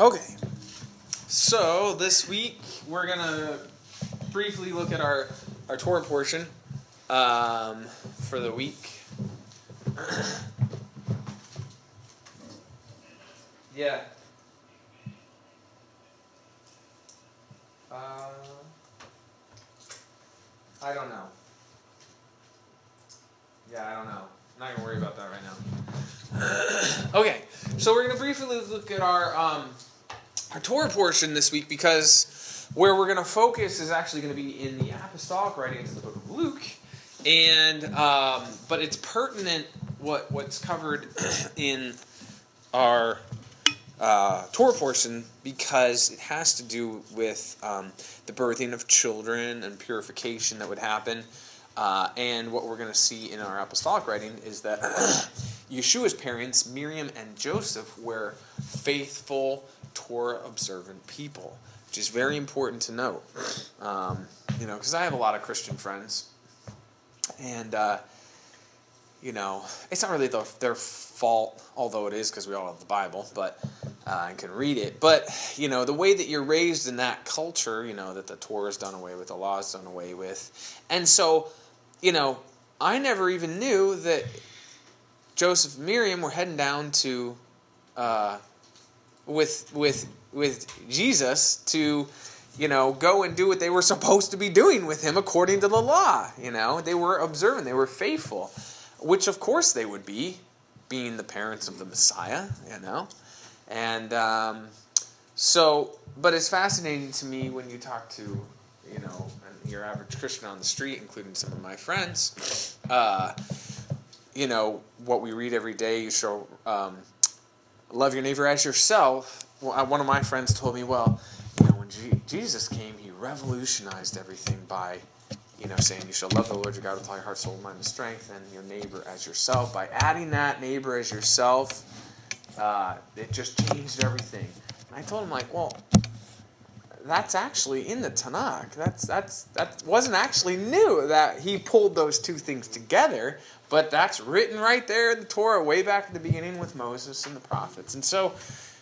Okay. So this week we're gonna briefly look at our our Torah portion um, for the week. yeah. Uh, I don't know. Yeah, I don't know. I'm not gonna worry about that right now. okay, so we're gonna briefly look at our um, our Torah portion this week because where we're gonna focus is actually gonna be in the apostolic writings of the book of Luke, and um, but it's pertinent what what's covered in our uh, Torah portion because it has to do with um, the birthing of children and purification that would happen. Uh, and what we're going to see in our apostolic writing is that Yeshua's parents, Miriam and Joseph, were faithful Torah observant people, which is very important to note. Um, you know, because I have a lot of Christian friends, and uh, you know, it's not really the, their fault, although it is because we all have the Bible, but uh, and can read it. But you know, the way that you're raised in that culture, you know, that the Torah is done away with, the law is done away with, and so, you know, I never even knew that Joseph and Miriam were heading down to, uh, with with with Jesus to you know, go and do what they were supposed to be doing with him according to the law. You know, they were observant, they were faithful, which of course they would be, being the parents of the Messiah, you know. And um, so, but it's fascinating to me when you talk to, you know, your average Christian on the street, including some of my friends, uh, you know, what we read every day, you show, um, love your neighbor as yourself. Well, one of my friends told me, well, you know, when G- Jesus came, he revolutionized everything by, you know, saying you shall love the Lord your God with all your heart, soul, mind, and strength, and your neighbor as yourself. By adding that neighbor as yourself, uh, it just changed everything. And I told him, like, well, that's actually in the Tanakh. That's that's that wasn't actually new that he pulled those two things together, but that's written right there in the Torah way back at the beginning with Moses and the prophets. And so,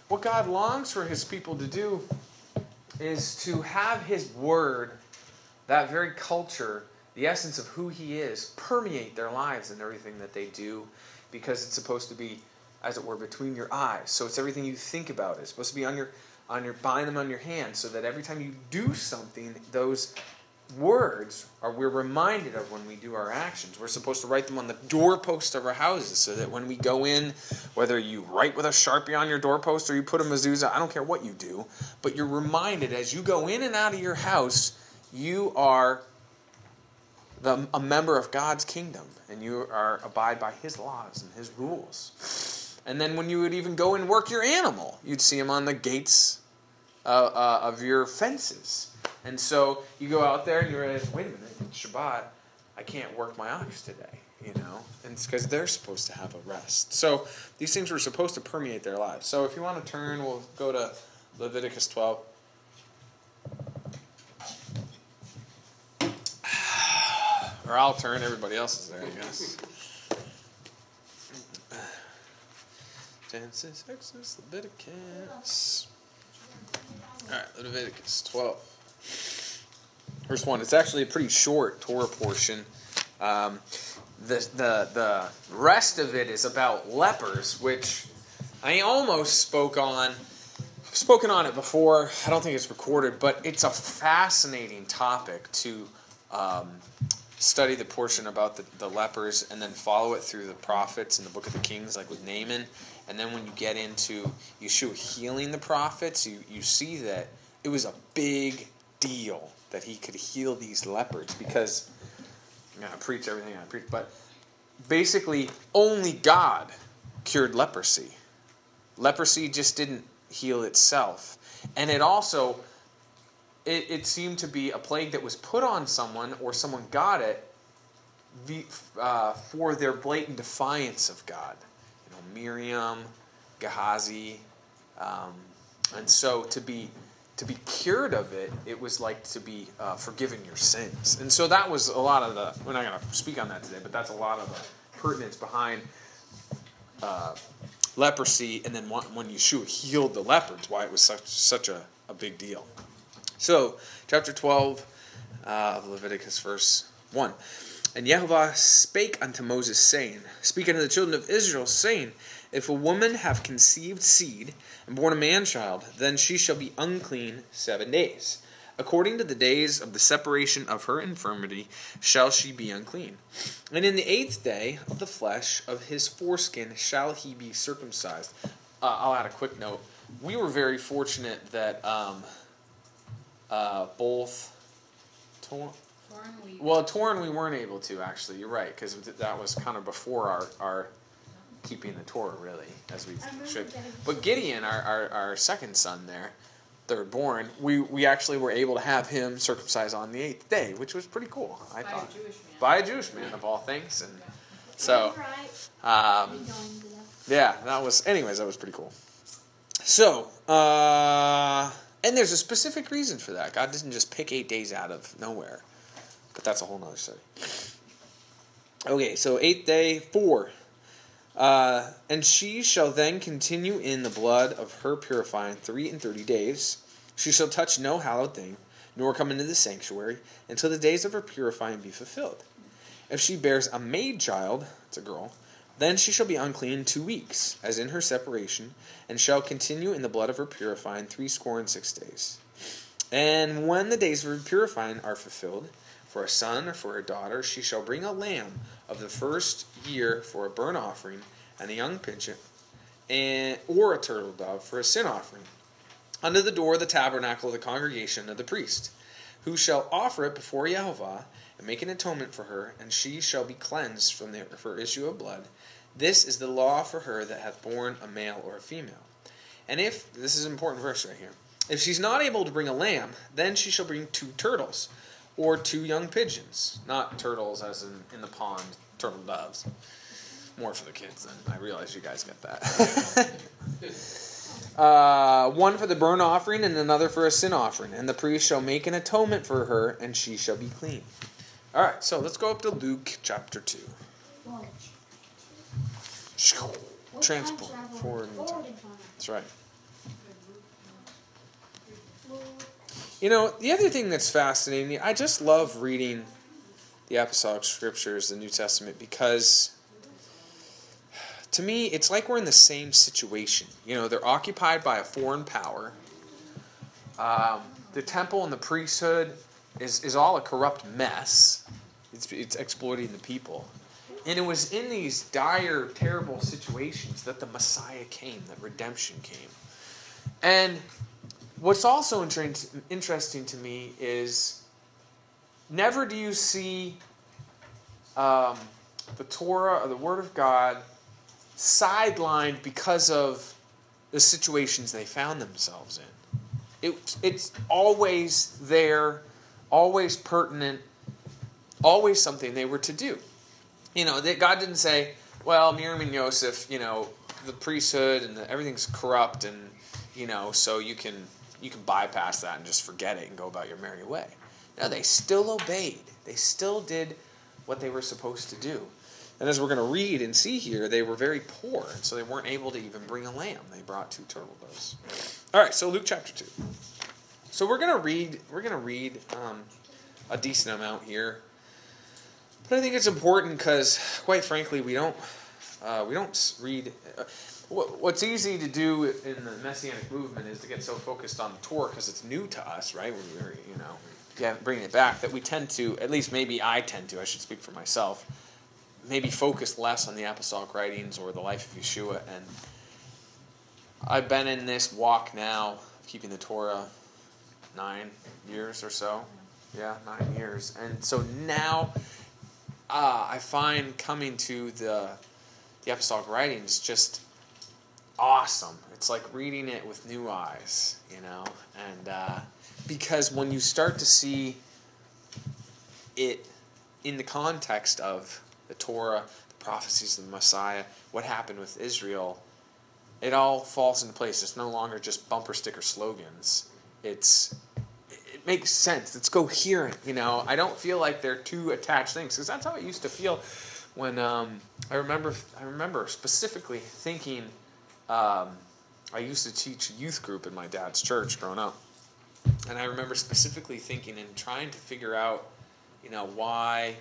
what God longs for His people to do is to have His word, that very culture, the essence of who He is, permeate their lives and everything that they do, because it's supposed to be, as it were, between your eyes. So it's everything you think about. It's supposed to be on your on your bind them on your hand so that every time you do something those words are we're reminded of when we do our actions we're supposed to write them on the doorpost of our houses so that when we go in whether you write with a sharpie on your doorpost or you put a mezuzah i don't care what you do but you're reminded as you go in and out of your house you are the, a member of god's kingdom and you are abide by his laws and his rules and then when you would even go and work your animal, you'd see him on the gates uh, uh, of your fences. And so you go out there and you realize, wait a minute, Shabbat, I can't work my ox today, you know? And it's because they're supposed to have a rest. So these things were supposed to permeate their lives. So if you want to turn, we'll go to Leviticus 12. or I'll turn, everybody else is there, I guess. Genesis, Exodus, Leviticus. All right, Leviticus 12. Verse 1. It's actually a pretty short Torah portion. Um, the, the, the rest of it is about lepers, which I almost spoke on. I've spoken on it before. I don't think it's recorded, but it's a fascinating topic to um, study the portion about the, the lepers and then follow it through the prophets in the book of the Kings, like with Naaman and then when you get into Yeshua healing the prophets, you, you see that it was a big deal that he could heal these lepers because I'm going to preach everything I preach, but basically only God cured leprosy. Leprosy just didn't heal itself. And it also, it, it seemed to be a plague that was put on someone or someone got it uh, for their blatant defiance of God. You know, Miriam, Gehazi, um, and so to be to be cured of it, it was like to be uh, forgiven your sins. And so that was a lot of the. We're not going to speak on that today, but that's a lot of the pertinence behind uh, leprosy, and then when Yeshua healed the leopards, why it was such such a, a big deal. So, chapter 12 uh, of Leviticus, verse 1. And Jehovah spake unto Moses, saying, Speak unto the children of Israel, saying, If a woman have conceived seed, and born a man child, then she shall be unclean seven days. According to the days of the separation of her infirmity shall she be unclean. And in the eighth day of the flesh of his foreskin shall he be circumcised. Uh, I'll add a quick note. We were very fortunate that um, uh, both. Tor- well, torn we weren't able to actually. You're right because that was kind of before our, our keeping the Torah really as we should. But Gideon, our, our, our second son there, third born, we, we actually were able to have him circumcised on the eighth day, which was pretty cool. I By thought a Jewish man. by a Jewish man of all things, and so um, yeah, that was. Anyways, that was pretty cool. So, uh, and there's a specific reason for that. God didn't just pick eight days out of nowhere, but that's a whole nother study. Okay, so eighth day four. Uh, and she shall then continue in the blood of her purifying three and thirty days. She shall touch no hallowed thing, nor come into the sanctuary, until the days of her purifying be fulfilled. If she bears a maid child, it's a girl, then she shall be unclean two weeks, as in her separation, and shall continue in the blood of her purifying threescore and six days. And when the days of her purifying are fulfilled, for a son or for a daughter, she shall bring a lamb of the first year for a burnt offering, and a young pigeon, and, or a turtle dove for a sin offering, under the door of the tabernacle of the congregation of the priest, who shall offer it before Jehovah, and make an atonement for her, and she shall be cleansed from the, her issue of blood. This is the law for her that hath borne a male or a female. And if, this is an important verse right here, if she's not able to bring a lamb, then she shall bring two turtles or two young pigeons. Not turtles as in, in the pond, turtle doves. More for the kids then. I realize you guys get that. uh, one for the burnt offering and another for a sin offering. And the priest shall make an atonement for her, and she shall be clean. All right, so let's go up to Luke chapter 2. Transport forward. That's right. You know, the other thing that's fascinating, I just love reading the apostolic scriptures, the New Testament, because to me, it's like we're in the same situation. You know, they're occupied by a foreign power. Um, the temple and the priesthood is, is all a corrupt mess. It's, it's exploiting the people. And it was in these dire, terrible situations that the Messiah came, that redemption came. And what's also inter- interesting to me is never do you see um, the Torah or the Word of God sidelined because of the situations they found themselves in. It, it's always there, always pertinent, always something they were to do. You know, that God didn't say, well, Miriam and Yosef, you know, the priesthood and the, everything's corrupt and, you know, so you can you can bypass that and just forget it and go about your merry way. No, they still obeyed. They still did what they were supposed to do. And as we're going to read and see here, they were very poor, and so they weren't able to even bring a lamb. They brought two turtle doves. All right, so Luke chapter two. So we're going to read. We're going to read um, a decent amount here, but I think it's important because, quite frankly, we don't uh, we don't read. Uh, what's easy to do in the messianic movement is to get so focused on the Torah because it's new to us, right? When We're you know bringing it back that we tend to, at least maybe I tend to. I should speak for myself maybe focus less on the apostolic writings or the life of Yeshua. And I've been in this walk now, keeping the Torah, nine years or so. Yeah, nine years. And so now uh, I find coming to the the apostolic writings just awesome. It's like reading it with new eyes, you know, and uh, because when you start to see it in the context of the Torah, the prophecies of the Messiah, what happened with Israel, it all falls into place. It's no longer just bumper sticker slogans. It's it makes sense. It's coherent. You know, I don't feel like they're two attached things because that's how it used to feel when um, I remember. I remember specifically thinking um, I used to teach youth group in my dad's church growing up. And I remember specifically thinking and trying to figure out, you know, why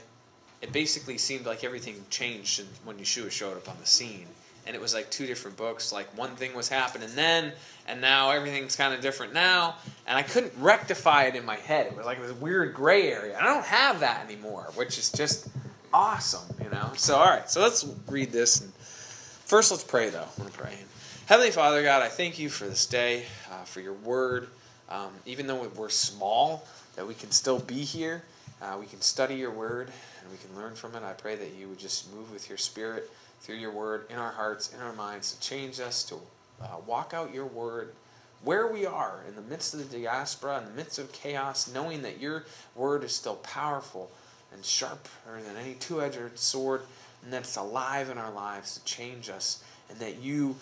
it basically seemed like everything changed when Yeshua showed up on the scene. And it was like two different books. Like one thing was happening then, and now everything's kind of different now. And I couldn't rectify it in my head. It was like this weird gray area. I don't have that anymore, which is just awesome, you know? So, all right, so let's read this. And first, let's pray, though. I'm pray. Heavenly Father, God, I thank you for this day, uh, for your word. Um, even though we're small, that we can still be here. Uh, we can study your word and we can learn from it. I pray that you would just move with your spirit through your word in our hearts, in our minds, to change us, to uh, walk out your word where we are in the midst of the diaspora, in the midst of chaos, knowing that your word is still powerful and sharper than any two edged sword, and that it's alive in our lives to change us, and that you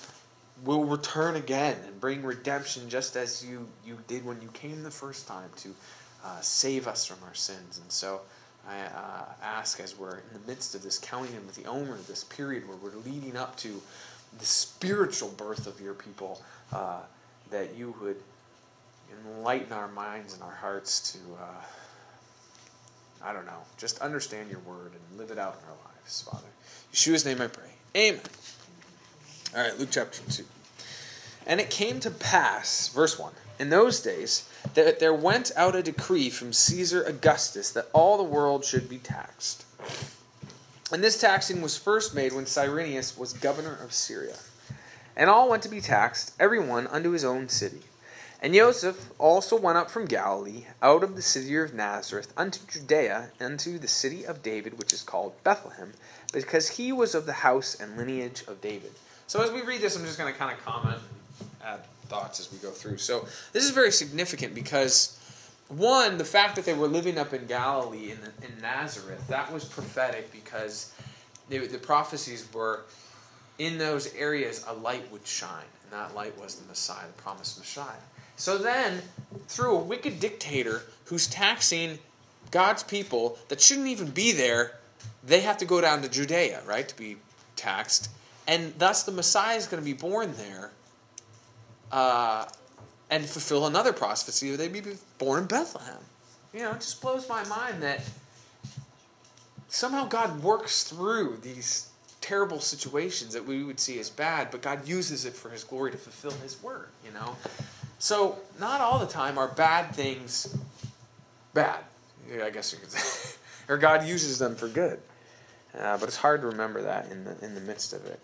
will return again and bring redemption just as you, you did when you came the first time to uh, save us from our sins. And so I uh, ask as we're in the midst of this counting in with the Omer, this period where we're leading up to the spiritual birth of your people, uh, that you would enlighten our minds and our hearts to, uh, I don't know, just understand your word and live it out in our lives, Father. Yeshua's name I pray. Amen. All right, Luke chapter 2. And it came to pass, verse 1, in those days, that there went out a decree from Caesar Augustus that all the world should be taxed. And this taxing was first made when Cyrenius was governor of Syria. And all went to be taxed, every one unto his own city. And Joseph also went up from Galilee, out of the city of Nazareth, unto Judea, unto the city of David, which is called Bethlehem, because he was of the house and lineage of David. So as we read this, I'm just going to kind of comment add thoughts as we go through. So this is very significant because one, the fact that they were living up in Galilee in, the, in Nazareth, that was prophetic because they, the prophecies were in those areas a light would shine, and that light was the Messiah, the promised Messiah. So then, through a wicked dictator who's taxing God's people that shouldn't even be there, they have to go down to Judea, right, to be taxed and thus the Messiah is going to be born there uh, and fulfill another prophecy. That they'd be born in Bethlehem. You know, it just blows my mind that somehow God works through these terrible situations that we would see as bad, but God uses it for His glory to fulfill His word. You know, so not all the time are bad things bad. I guess you could say, or God uses them for good. Uh, but it's hard to remember that in the in the midst of it.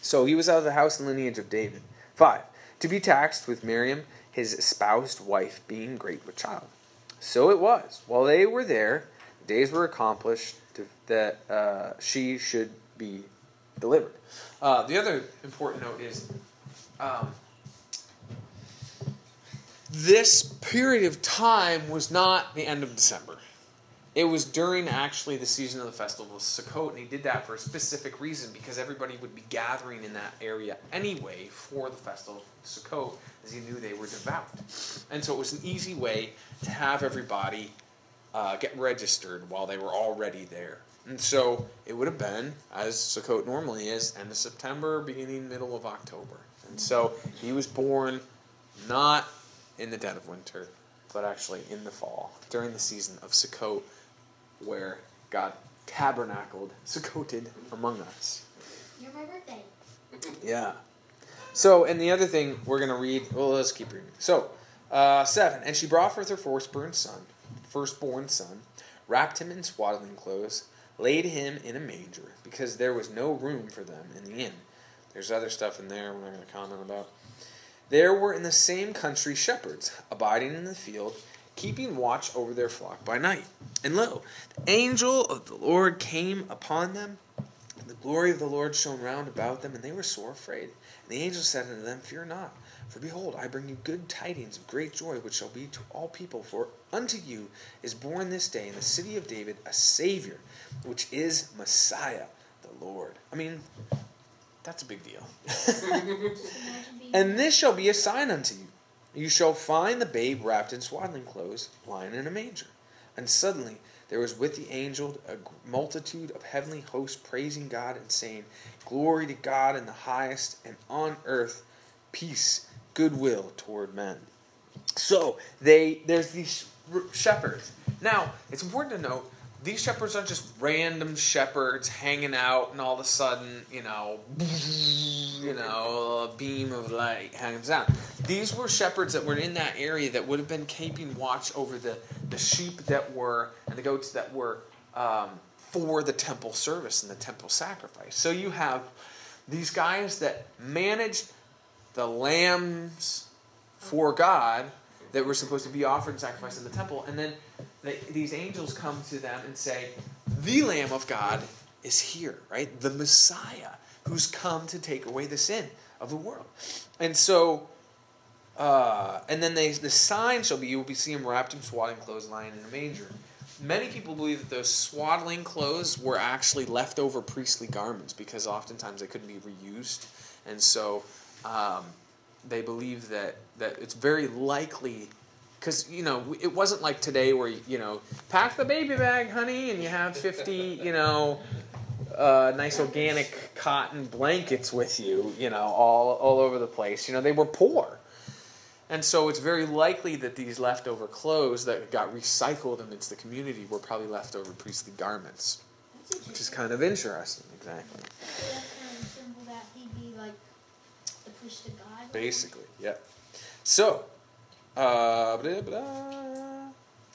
So he was out of the house and lineage of David. 5. To be taxed with Miriam, his espoused wife, being great with child. So it was, while they were there, the days were accomplished to, that uh, she should be delivered. Uh, the other important note is um, this period of time was not the end of December. It was during actually the season of the festival of Sukkot, and he did that for a specific reason because everybody would be gathering in that area anyway for the festival of Sukkot, as he knew they were devout. And so it was an easy way to have everybody uh, get registered while they were already there. And so it would have been, as Sukkot normally is, end of September, beginning middle of October. And so he was born not in the dead of winter, but actually in the fall, during the season of Sukkot where God tabernacled, Sukkoted among us. You're my birthday. Yeah. So, and the other thing we're going to read, well, let's keep reading. So, uh, 7. And she brought forth her firstborn son, firstborn son, wrapped him in swaddling clothes, laid him in a manger, because there was no room for them in the inn. There's other stuff in there we're not going to comment about. There were in the same country shepherds, abiding in the field, keeping watch over their flock by night. And lo, the angel of the Lord came upon them, and the glory of the Lord shone round about them, and they were sore afraid. And the angel said unto them, Fear not, for behold, I bring you good tidings of great joy, which shall be to all people. For unto you is born this day in the city of David a Savior, which is Messiah, the Lord. I mean, that's a big deal. and this shall be a sign unto you you shall find the babe wrapped in swaddling clothes, lying in a manger. And suddenly there was with the angel a multitude of heavenly hosts praising God and saying, Glory to God in the highest, and on earth peace, goodwill toward men. So they there's these shepherds. Now it's important to note these shepherds aren't just random shepherds hanging out, and all of a sudden, you know, you know, a beam of light hangs out. These were shepherds that were in that area that would have been keeping watch over the the sheep that were and the goats that were um, for the temple service and the temple sacrifice. So you have these guys that managed the lambs for God that were supposed to be offered and sacrificed in the temple, and then they, these angels come to them and say, The Lamb of God is here, right? The Messiah who's come to take away the sin of the world. And so, uh, and then they, the sign shall be you will be see him wrapped in swaddling clothes, lying in a manger. Many people believe that those swaddling clothes were actually leftover priestly garments because oftentimes they couldn't be reused, and so um, they believe that that it's very likely because you know it wasn't like today where you know pack the baby bag, honey, and you have fifty you know uh, nice organic cotton blankets with you, you know, all all over the place. You know, they were poor. And so it's very likely that these leftover clothes that got recycled amidst the community were probably leftover priestly garments, which is kind of interesting. Exactly. Basically, yeah. So, uh, blah, blah.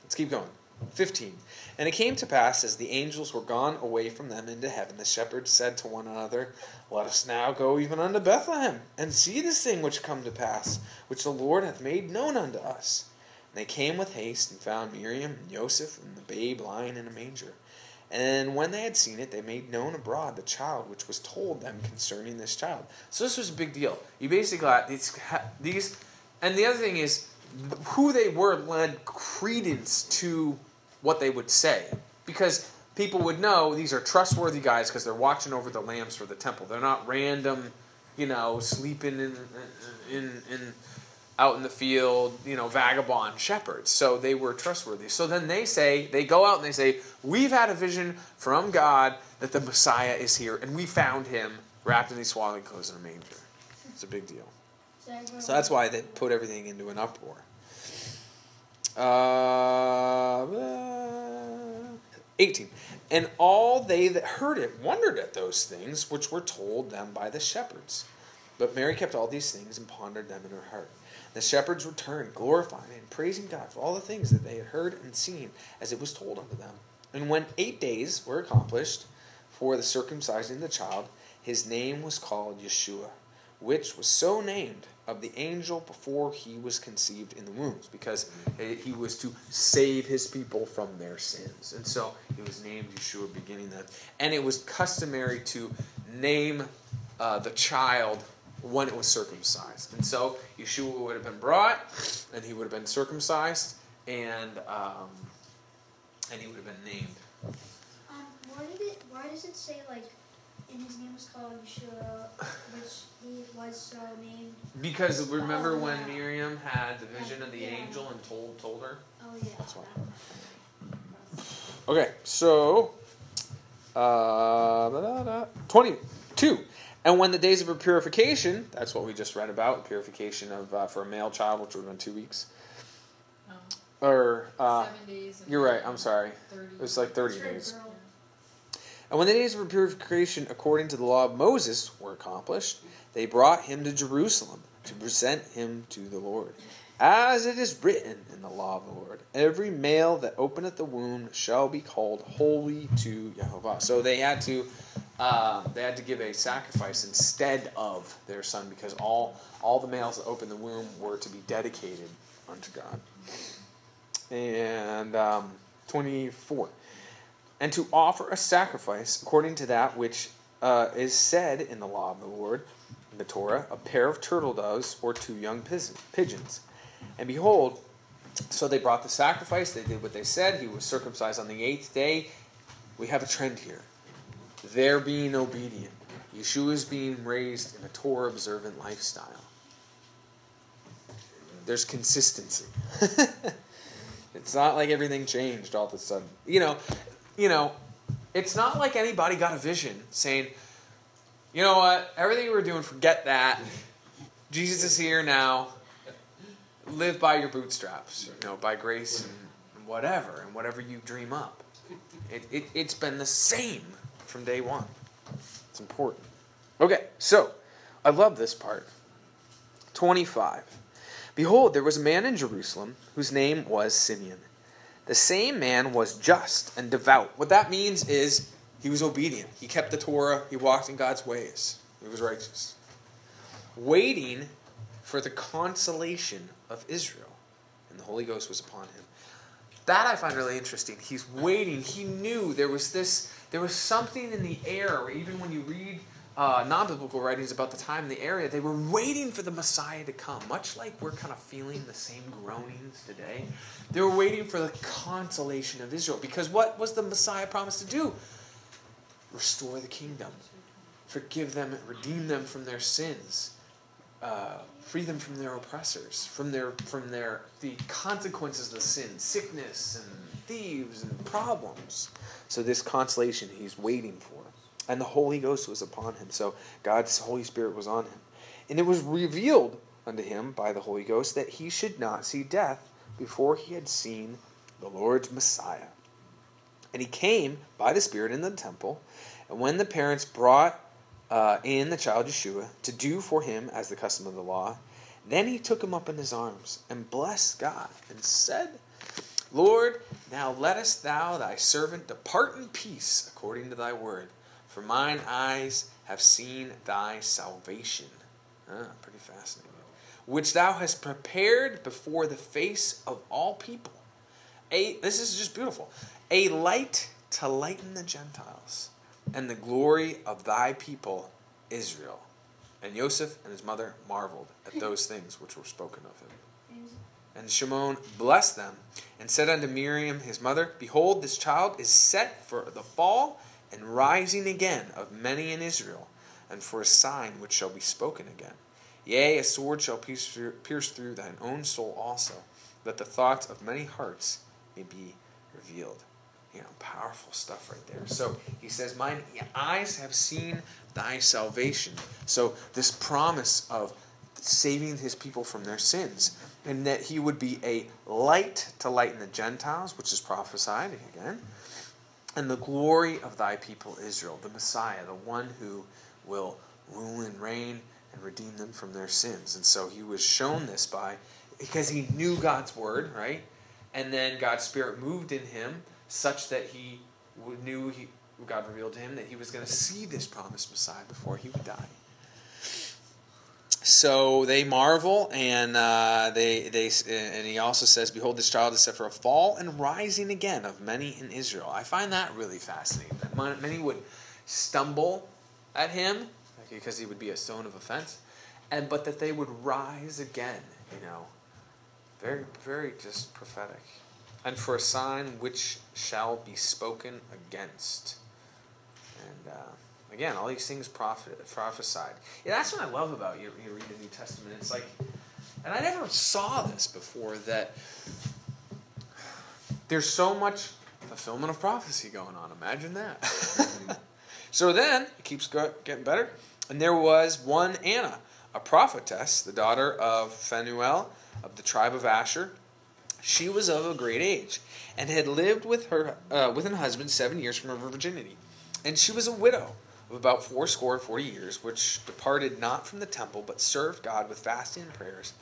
let's keep going. 15. And it came to pass, as the angels were gone away from them into heaven, the shepherds said to one another, Let us now go even unto Bethlehem, and see this thing which come to pass, which the Lord hath made known unto us. And they came with haste, and found Miriam and Joseph and the babe lying in a manger. And when they had seen it, they made known abroad the child which was told them concerning this child. So this was a big deal. You basically got these, these and the other thing is, who they were led credence to what they would say. Because people would know these are trustworthy guys because they're watching over the lambs for the temple. They're not random, you know, sleeping in, in, in out in the field, you know, vagabond shepherds. So they were trustworthy. So then they say, they go out and they say, We've had a vision from God that the Messiah is here, and we found him wrapped in these swaddling clothes in a manger. It's a big deal. So that's why they put everything into an uproar. Uh, 18. And all they that heard it wondered at those things which were told them by the shepherds. But Mary kept all these things and pondered them in her heart. The shepherds returned, glorifying and praising God for all the things that they had heard and seen, as it was told unto them. And when eight days were accomplished for the circumcising of the child, his name was called Yeshua, which was so named of the angel before he was conceived in the wombs, because he was to save his people from their sins. And so he was named Yeshua beginning then. And it was customary to name uh, the child when it was circumcised. And so Yeshua would have been brought, and he would have been circumcised, and um, and he would have been named. Um, why did it? Why does it say like and his name was called Yeshua, which he was so named. Because remember oh, when yeah. Miriam had the vision of the yeah. angel and told told her? Oh yeah. That's why. Okay, so uh, 22. And when the days of her purification, that's what we just read about, purification of uh, for a male child, which would have been two weeks. Oh. Or uh, you're right. I'm sorry. 30. It was like 30 days. Girl. And when the days of purification according to the law of Moses were accomplished, they brought him to Jerusalem to present him to the Lord. As it is written in the law of the Lord, every male that openeth the womb shall be called holy to Jehovah. So they had to, uh, they had to give a sacrifice instead of their son, because all all the males that opened the womb were to be dedicated unto God. And um, twenty four and to offer a sacrifice according to that which uh, is said in the law of the Lord, in the Torah, a pair of turtle doves or two young pigeons. And behold, so they brought the sacrifice, they did what they said, he was circumcised on the eighth day. We have a trend here. They're being obedient. Yeshua is being raised in a Torah observant lifestyle. There's consistency. It's not like everything changed all of a sudden. You know, you know, it's not like anybody got a vision saying, you know what, everything we were doing, forget that. Jesus is here now. Live by your bootstraps, you know, by grace and whatever, and whatever you dream up. It, it, it's been the same from day one. It's important. Okay, so I love this part. 25. Behold, there was a man in Jerusalem whose name was Simeon. The same man was just and devout. What that means is he was obedient. He kept the Torah, he walked in God's ways, he was righteous. Waiting for the consolation of Israel, and the Holy Ghost was upon him. That I find really interesting. He's waiting. He knew there was this, there was something in the air, even when you read uh, non biblical writings about the time in the area, they were waiting for the Messiah to come, much like we're kind of feeling the same groanings today. They were waiting for the consolation of Israel. Because what was the Messiah promised to do? Restore the kingdom, forgive them, redeem them from their sins. Uh, free them from their oppressors, from their from their the consequences of sin, sickness and thieves and problems. So this consolation he's waiting for. And the Holy Ghost was upon him. So God's Holy Spirit was on him. And it was revealed unto him by the Holy Ghost that he should not see death before he had seen the Lord's Messiah. And he came by the Spirit in the temple. And when the parents brought uh, in the child Yeshua to do for him as the custom of the law. Then he took him up in his arms and blessed God and said, Lord, now lettest thou thy servant depart in peace according to thy word, for mine eyes have seen thy salvation. Ah, pretty fascinating. Which thou hast prepared before the face of all people. A, this is just beautiful. A light to lighten the Gentiles and the glory of thy people Israel. And Joseph and his mother marveled at those things which were spoken of him. And Shimon blessed them and said unto Miriam his mother, Behold, this child is set for the fall and rising again of many in Israel, and for a sign which shall be spoken again. Yea, a sword shall pierce through, thine own soul also, that the thoughts of many hearts may be revealed you know, powerful stuff right there. So he says, Mine eyes have seen thy salvation. So this promise of saving his people from their sins, and that he would be a light to lighten the Gentiles, which is prophesied again, and the glory of thy people Israel, the Messiah, the one who will rule and reign and redeem them from their sins. And so he was shown this by because he knew God's word, right? And then God's Spirit moved in him such that he knew he, God revealed to him that he was going to see this promised Messiah before he would die. So they marvel, and uh, they they and he also says, "Behold, this child is set for a fall and rising again of many in Israel." I find that really fascinating. That many would stumble at him because he would be a stone of offense, and but that they would rise again. You know, very very just prophetic and for a sign which shall be spoken against. And uh, again, all these things prophet, prophesied. Yeah, that's what I love about you. You read the New Testament. It's like, and I never saw this before that there's so much fulfillment of prophecy going on. Imagine that. so then it keeps getting better, and there was one Anna, a prophetess, the daughter of Phanuel of the tribe of Asher she was of a great age, and had lived with her uh, with her husband seven years from her virginity. And she was a widow of about fourscore and forty years, which departed not from the temple, but served God with fasting and prayers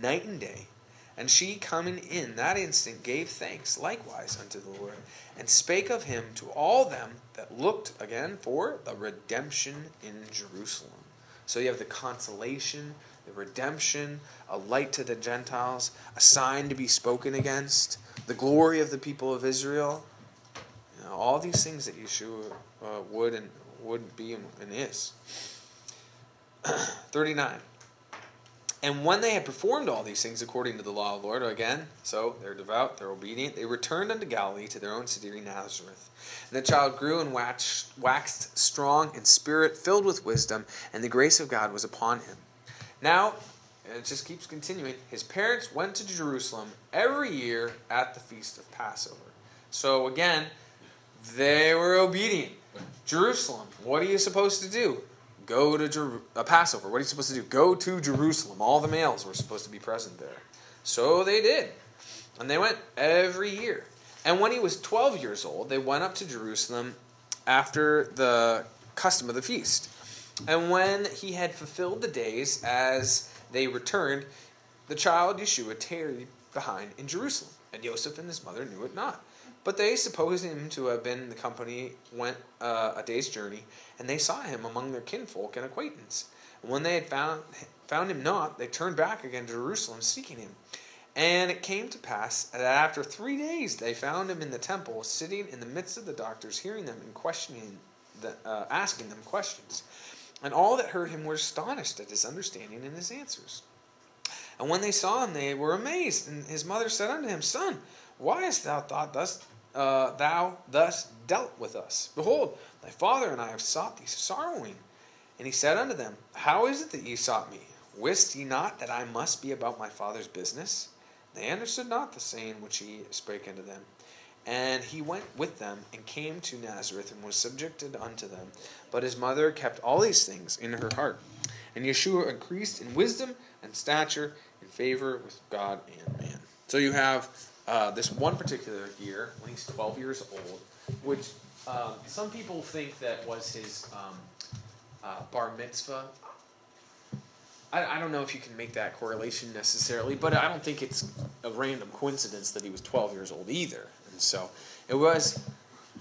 night and day. And she, coming in that instant, gave thanks likewise unto the Lord, and spake of him to all them that looked again for the redemption in Jerusalem. So you have the consolation the redemption, a light to the Gentiles, a sign to be spoken against, the glory of the people of Israel. You know, all these things that Yeshua uh, would and would be and, is. 39. And when they had performed all these things according to the law of the Lord, again, so they're devout, they're obedient, they returned unto Galilee to their own city Nazareth. And the child grew and waxed, waxed strong in spirit, filled with wisdom, and the grace of God was upon him. Now, and it just keeps continuing. His parents went to Jerusalem every year at the feast of Passover. So again, they were obedient. Jerusalem, what are you supposed to do? Go to Jer- uh, Passover. What are you supposed to do? Go to Jerusalem. All the males were supposed to be present there. So they did. And they went every year. And when he was 12 years old, they went up to Jerusalem after the custom of the feast. And when he had fulfilled the days as they returned, the child Yeshua tarried behind in Jerusalem, and Joseph and his mother knew it not. But they, supposing him to have been in the company, went uh, a day's journey, and they saw him among their kinfolk and acquaintance. And when they had found, found him not, they turned back again to Jerusalem, seeking him. And it came to pass that after three days they found him in the temple, sitting in the midst of the doctors, hearing them and questioning, the, uh, asking them questions. And all that heard him were astonished at his understanding and his answers. And when they saw him, they were amazed. And his mother said unto him, Son, why hast thou thought thus? Uh, thou thus dealt with us? Behold, thy father and I have sought thee sorrowing. And he said unto them, How is it that ye sought me? Wist ye not that I must be about my father's business? They understood not the saying which he spake unto them. And he went with them and came to Nazareth and was subjected unto them. But his mother kept all these things in her heart. And Yeshua increased in wisdom and stature in favor with God and man. So you have uh, this one particular year when he's 12 years old, which um, some people think that was his um, uh, bar mitzvah. I, I don't know if you can make that correlation necessarily, but I don't think it's a random coincidence that he was 12 years old either. And so it was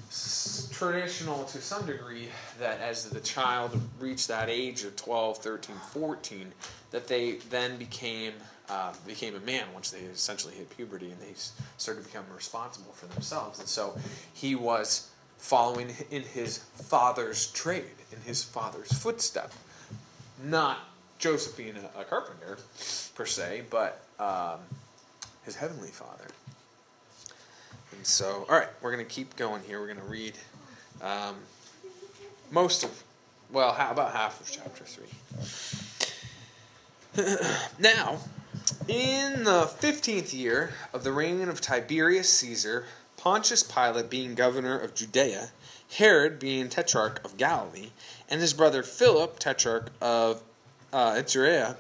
s- traditional to some degree that as the child reached that age of 12, 13, 14, that they then became uh, became a man once they essentially hit puberty and they started to become responsible for themselves. And so he was following in his father's trade, in his father's footstep. Not Joseph being a, a carpenter, per se, but um, his heavenly father. And so, all right, we're going to keep going here. We're going to read um, most of, well, how about half of chapter 3. now, in the fifteenth year of the reign of Tiberius Caesar, Pontius Pilate being governor of Judea, Herod being tetrarch of Galilee, and his brother Philip, tetrarch of uh, Iturea,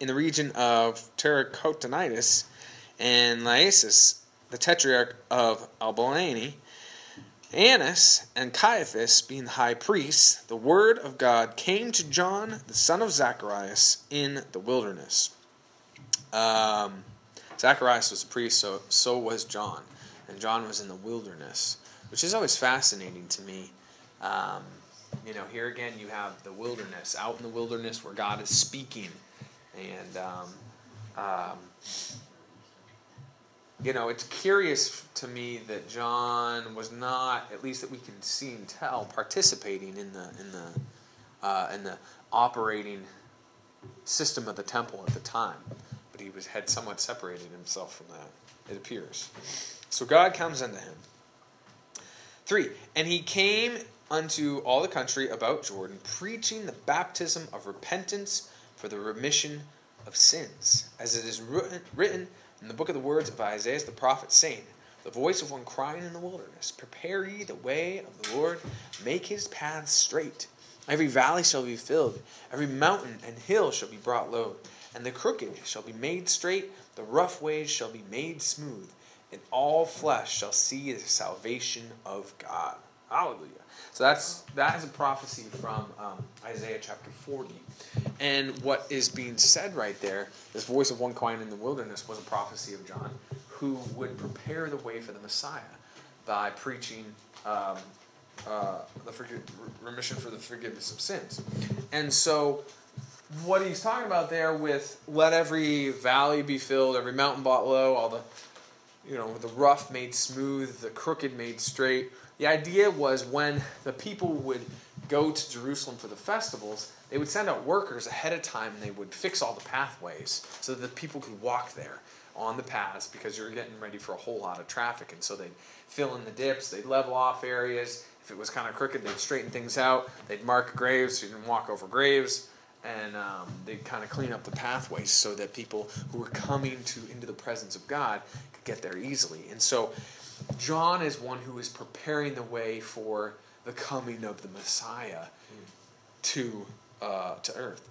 in the region of Trachonitis, and Lysis, the tetrarch of Albanani, Annas and Caiaphas being the high priests, the word of God came to John, the son of Zacharias, in the wilderness. Um, Zacharias was a priest, so so was John, and John was in the wilderness, which is always fascinating to me. Um, you know, here again you have the wilderness, out in the wilderness where God is speaking, and um, um, you know, it's curious to me that John was not, at least that we can see and tell, participating in the in the uh, in the operating system of the temple at the time but he was had somewhat separated himself from that. It appears. So God comes unto him. Three, and he came unto all the country about Jordan, preaching the baptism of repentance for the remission of sins, as it is written, in the book of the words of Isaiah the prophet, saying, The voice of one crying in the wilderness, Prepare ye the way of the Lord, make his paths straight. Every valley shall be filled, every mountain and hill shall be brought low and the crooked shall be made straight, the rough ways shall be made smooth, and all flesh shall see the salvation of God. Hallelujah. So that's that is a prophecy from um, Isaiah chapter 40. And what is being said right there, this voice of one crying in the wilderness, was a prophecy of John, who would prepare the way for the Messiah by preaching um, uh, the remission for the forgiveness of sins. And so what he's talking about there with let every valley be filled, every mountain brought low, all the you know, the rough made smooth, the crooked made straight. The idea was when the people would go to Jerusalem for the festivals, they would send out workers ahead of time and they would fix all the pathways so that the people could walk there on the paths because you're getting ready for a whole lot of traffic. And so they'd fill in the dips, they'd level off areas. If it was kind of crooked, they'd straighten things out. They'd mark graves so you didn't walk over graves. And um, they kind of clean up the pathways so that people who are coming to into the presence of God could get there easily. And so, John is one who is preparing the way for the coming of the Messiah to uh, to earth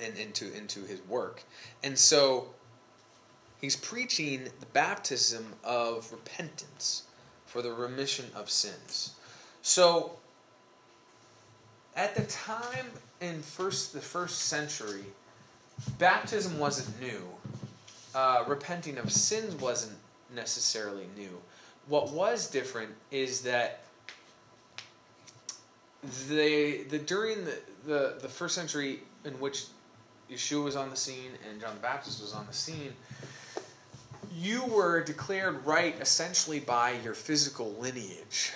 and into into his work. And so, he's preaching the baptism of repentance for the remission of sins. So, at the time in first the first century, baptism wasn't new. Uh, repenting of sins wasn't necessarily new. What was different is that they the during the, the, the first century in which Yeshua was on the scene and John the Baptist was on the scene, you were declared right essentially by your physical lineage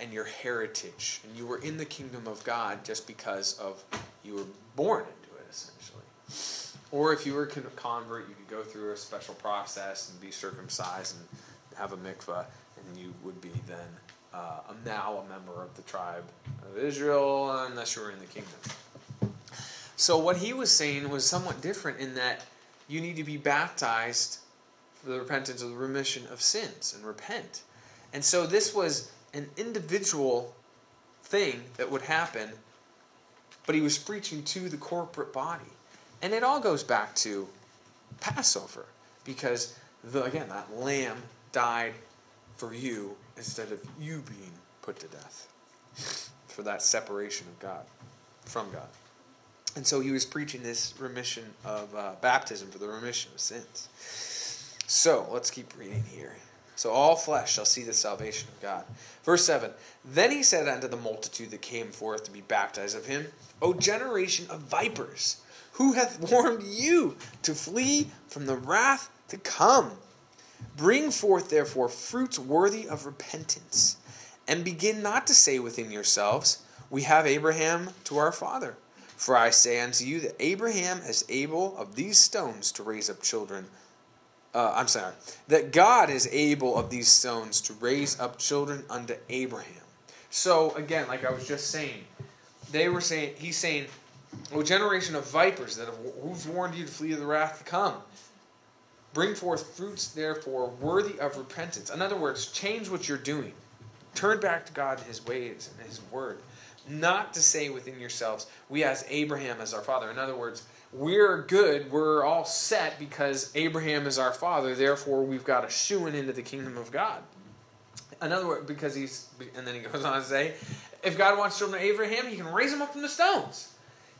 and your heritage, and you were in the kingdom of God just because of you were born into it essentially. Or if you were a convert, you could go through a special process and be circumcised and have a mikvah, and you would be then uh, now a member of the tribe of Israel, unless you were in the kingdom. So what he was saying was somewhat different in that you need to be baptized for the repentance of the remission of sins and repent. And so this was an individual thing that would happen, but he was preaching to the corporate body. And it all goes back to Passover because the, again that lamb died for you instead of you being put to death for that separation of God from God. And so he was preaching this remission of uh, baptism for the remission of sins. So let's keep reading here. So all flesh shall see the salvation of God. Verse 7 Then he said unto the multitude that came forth to be baptized of him, O generation of vipers, who hath warned you to flee from the wrath to come? Bring forth therefore fruits worthy of repentance, and begin not to say within yourselves, We have Abraham to our father. For I say unto you that Abraham is able of these stones to raise up children. Uh, I'm sorry, that God is able of these stones to raise up children unto Abraham. So again, like I was just saying, they were saying he's saying, "O generation of vipers, that have, who's warned you to flee the wrath to come? Bring forth fruits, therefore, worthy of repentance." In other words, change what you're doing. Turn back to God and His ways and His word not to say within yourselves, we as Abraham as our father. In other words, we're good, we're all set because Abraham is our father, therefore we've got a shoe in into the kingdom of God. In other words, because he's, and then he goes on to say, if God wants children of Abraham, he can raise them up from the stones.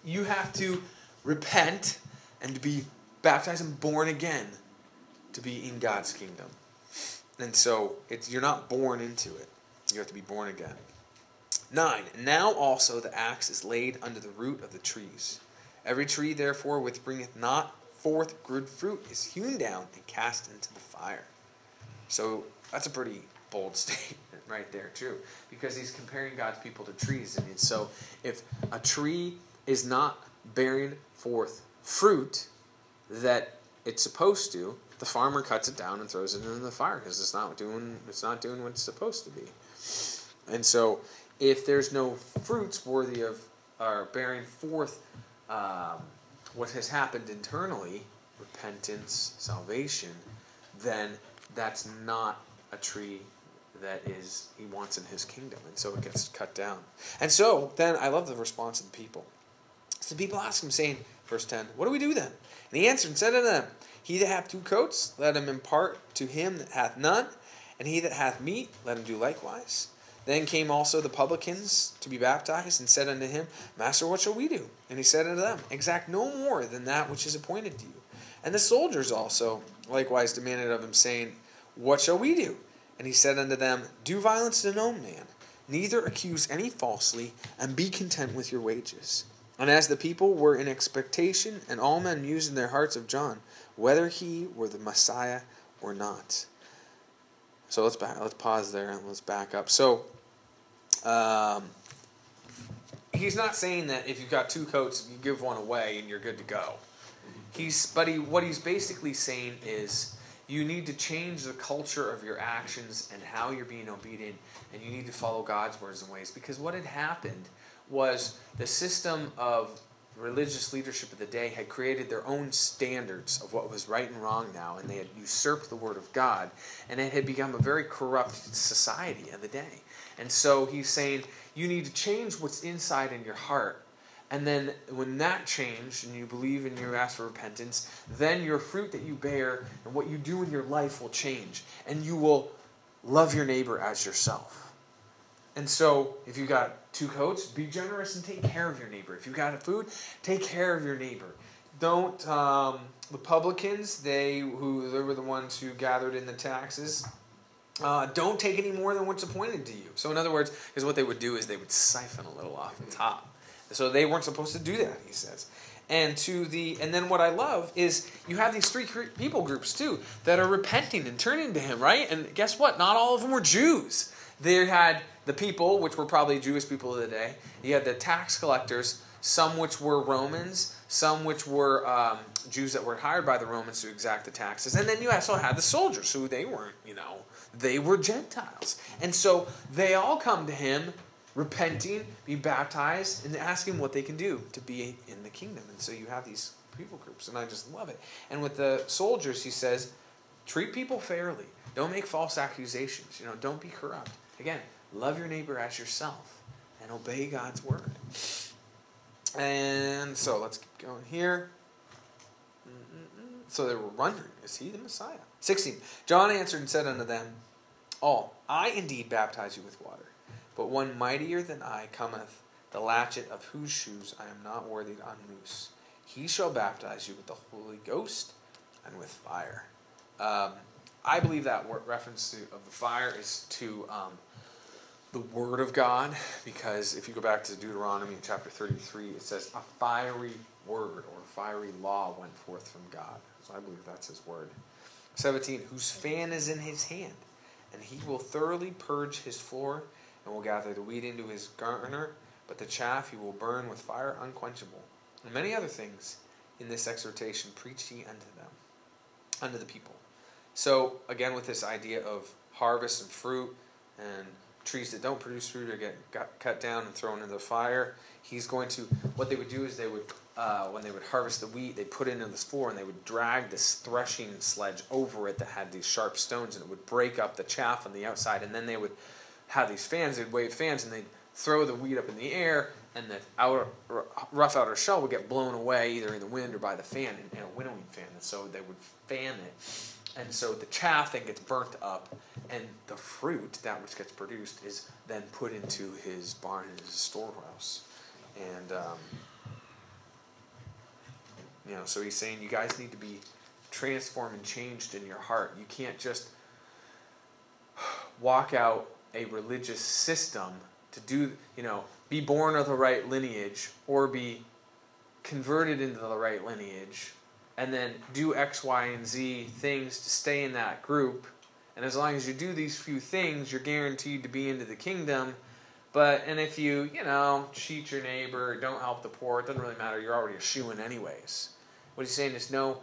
You have to repent and be baptized and born again to be in God's kingdom. And so it's you're not born into it. You have to be born again. 9. Now also the axe is laid under the root of the trees. Every tree, therefore, which bringeth not forth good fruit is hewn down and cast into the fire. So that's a pretty bold statement right there, too, because he's comparing God's people to trees. I mean, so if a tree is not bearing forth fruit that it's supposed to, the farmer cuts it down and throws it into the fire because it's not doing it's not doing what it's supposed to be. And so if there's no fruits worthy of or bearing forth um, what has happened internally, repentance, salvation, then that's not a tree that is he wants in his kingdom, and so it gets cut down. And so then I love the response of the people. So the people ask him, saying, verse ten, What do we do then? And he answered and said unto them, He that hath two coats, let him impart to him that hath none, and he that hath meat, let him do likewise. Then came also the publicans to be baptized, and said unto him, Master, what shall we do? And he said unto them, Exact no more than that which is appointed to you. And the soldiers also likewise demanded of him, saying, What shall we do? And he said unto them, Do violence to no man, neither accuse any falsely, and be content with your wages. And as the people were in expectation, and all men mused in their hearts of John, whether he were the Messiah or not. So let's back, let's pause there and let's back up. So um, he's not saying that if you've got two coats, you give one away and you're good to go. He's but he what he's basically saying is you need to change the culture of your actions and how you're being obedient, and you need to follow God's words and ways. Because what had happened was the system of religious leadership of the day had created their own standards of what was right and wrong now, and they had usurped the Word of God, and it had become a very corrupt society of the day. And so he's saying, you need to change what's inside in your heart. And then when that changed and you believe and you ask for repentance, then your fruit that you bear and what you do in your life will change. And you will love your neighbor as yourself. And so, if you got two coats, be generous and take care of your neighbor. If you got a food, take care of your neighbor. Don't um, the publicans, they who they were the ones who gathered in the taxes. Uh, don't take any more than what's appointed to you. So, in other words, is what they would do is they would siphon a little off the top. So they weren't supposed to do that. He says and to the and then what I love is you have these three people groups too that are repenting and turning to him, right? And guess what? Not all of them were Jews. They had the people, which were probably Jewish people of the day. You had the tax collectors, some which were Romans, some which were um, Jews that were hired by the Romans to exact the taxes, and then you also had the soldiers, who they weren't, you know, they were Gentiles, and so they all come to him repenting, be baptized, and asking what they can do to be in the kingdom. And so you have these people groups, and I just love it. And with the soldiers, he says, treat people fairly. Don't make false accusations. You know, don't be corrupt. Again, love your neighbor as yourself and obey God's word. And so let's keep going here. So they were wondering, is he the Messiah? 16. John answered and said unto them, All, I indeed baptize you with water. But one mightier than I cometh, the latchet of whose shoes I am not worthy to unloose. He shall baptize you with the Holy Ghost and with fire. Um, I believe that reference to, of the fire is to um, the Word of God, because if you go back to Deuteronomy chapter 33, it says, A fiery word or fiery law went forth from God. So I believe that's His Word. 17, whose fan is in His hand, and He will thoroughly purge His floor and will gather the wheat into his garner, but the chaff he will burn with fire unquenchable. And many other things in this exhortation preach he unto them, unto the people. So, again, with this idea of harvest and fruit and trees that don't produce fruit or get cut down and thrown into the fire, he's going to, what they would do is they would, uh, when they would harvest the wheat, they put it into this floor and they would drag this threshing sledge over it that had these sharp stones and it would break up the chaff on the outside and then they would have these fans, they'd wave fans, and they'd throw the wheat up in the air, and the outer, rough outer shell would get blown away either in the wind or by the fan, in a winnowing fan. And so they would fan it. And so the chaff then gets burnt up, and the fruit, that which gets produced, is then put into his barn, his storehouse. And, um, you know, so he's saying you guys need to be transformed and changed in your heart. You can't just walk out a religious system to do, you know, be born of the right lineage or be converted into the right lineage and then do X, Y, and Z things to stay in that group. And as long as you do these few things, you're guaranteed to be into the kingdom. But, and if you, you know, cheat your neighbor, don't help the poor, it doesn't really matter. You're already a shoe in, anyways. What he's saying is no,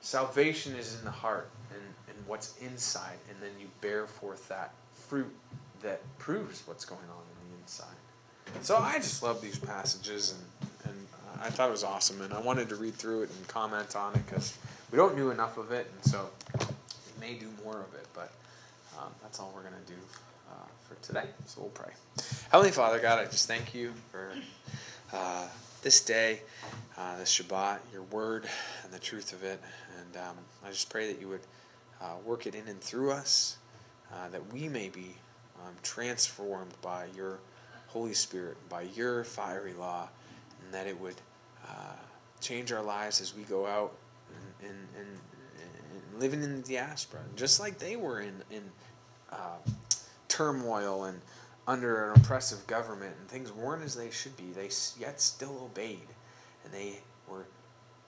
salvation is in the heart and, and what's inside, and then you bear forth that fruit that proves what's going on in the inside. So I just love these passages, and, I thought it was awesome, and I wanted to read through it and comment on it because we don't do enough of it, and so we may do more of it, but um, that's all we're going to do uh, for today. So we'll pray. Heavenly Father, God, I just thank you for uh, this day, uh, this Shabbat, your word, and the truth of it. And um, I just pray that you would uh, work it in and through us, uh, that we may be um, transformed by your Holy Spirit, by your fiery law, and that it would uh, change our lives as we go out and, and, and, and living in the diaspora, just like they were in, in uh, turmoil and under an oppressive government, and things weren't as they should be. They yet still obeyed, and they were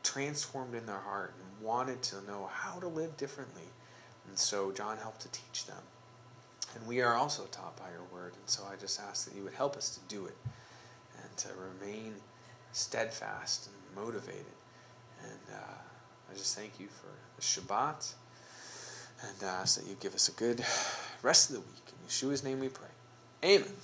transformed in their heart and wanted to know how to live differently and so John helped to teach them. And we are also taught by your word. And so I just ask that you would help us to do it and to remain steadfast and motivated. And uh, I just thank you for the Shabbat and uh, ask that you give us a good rest of the week. In Yeshua's name we pray. Amen.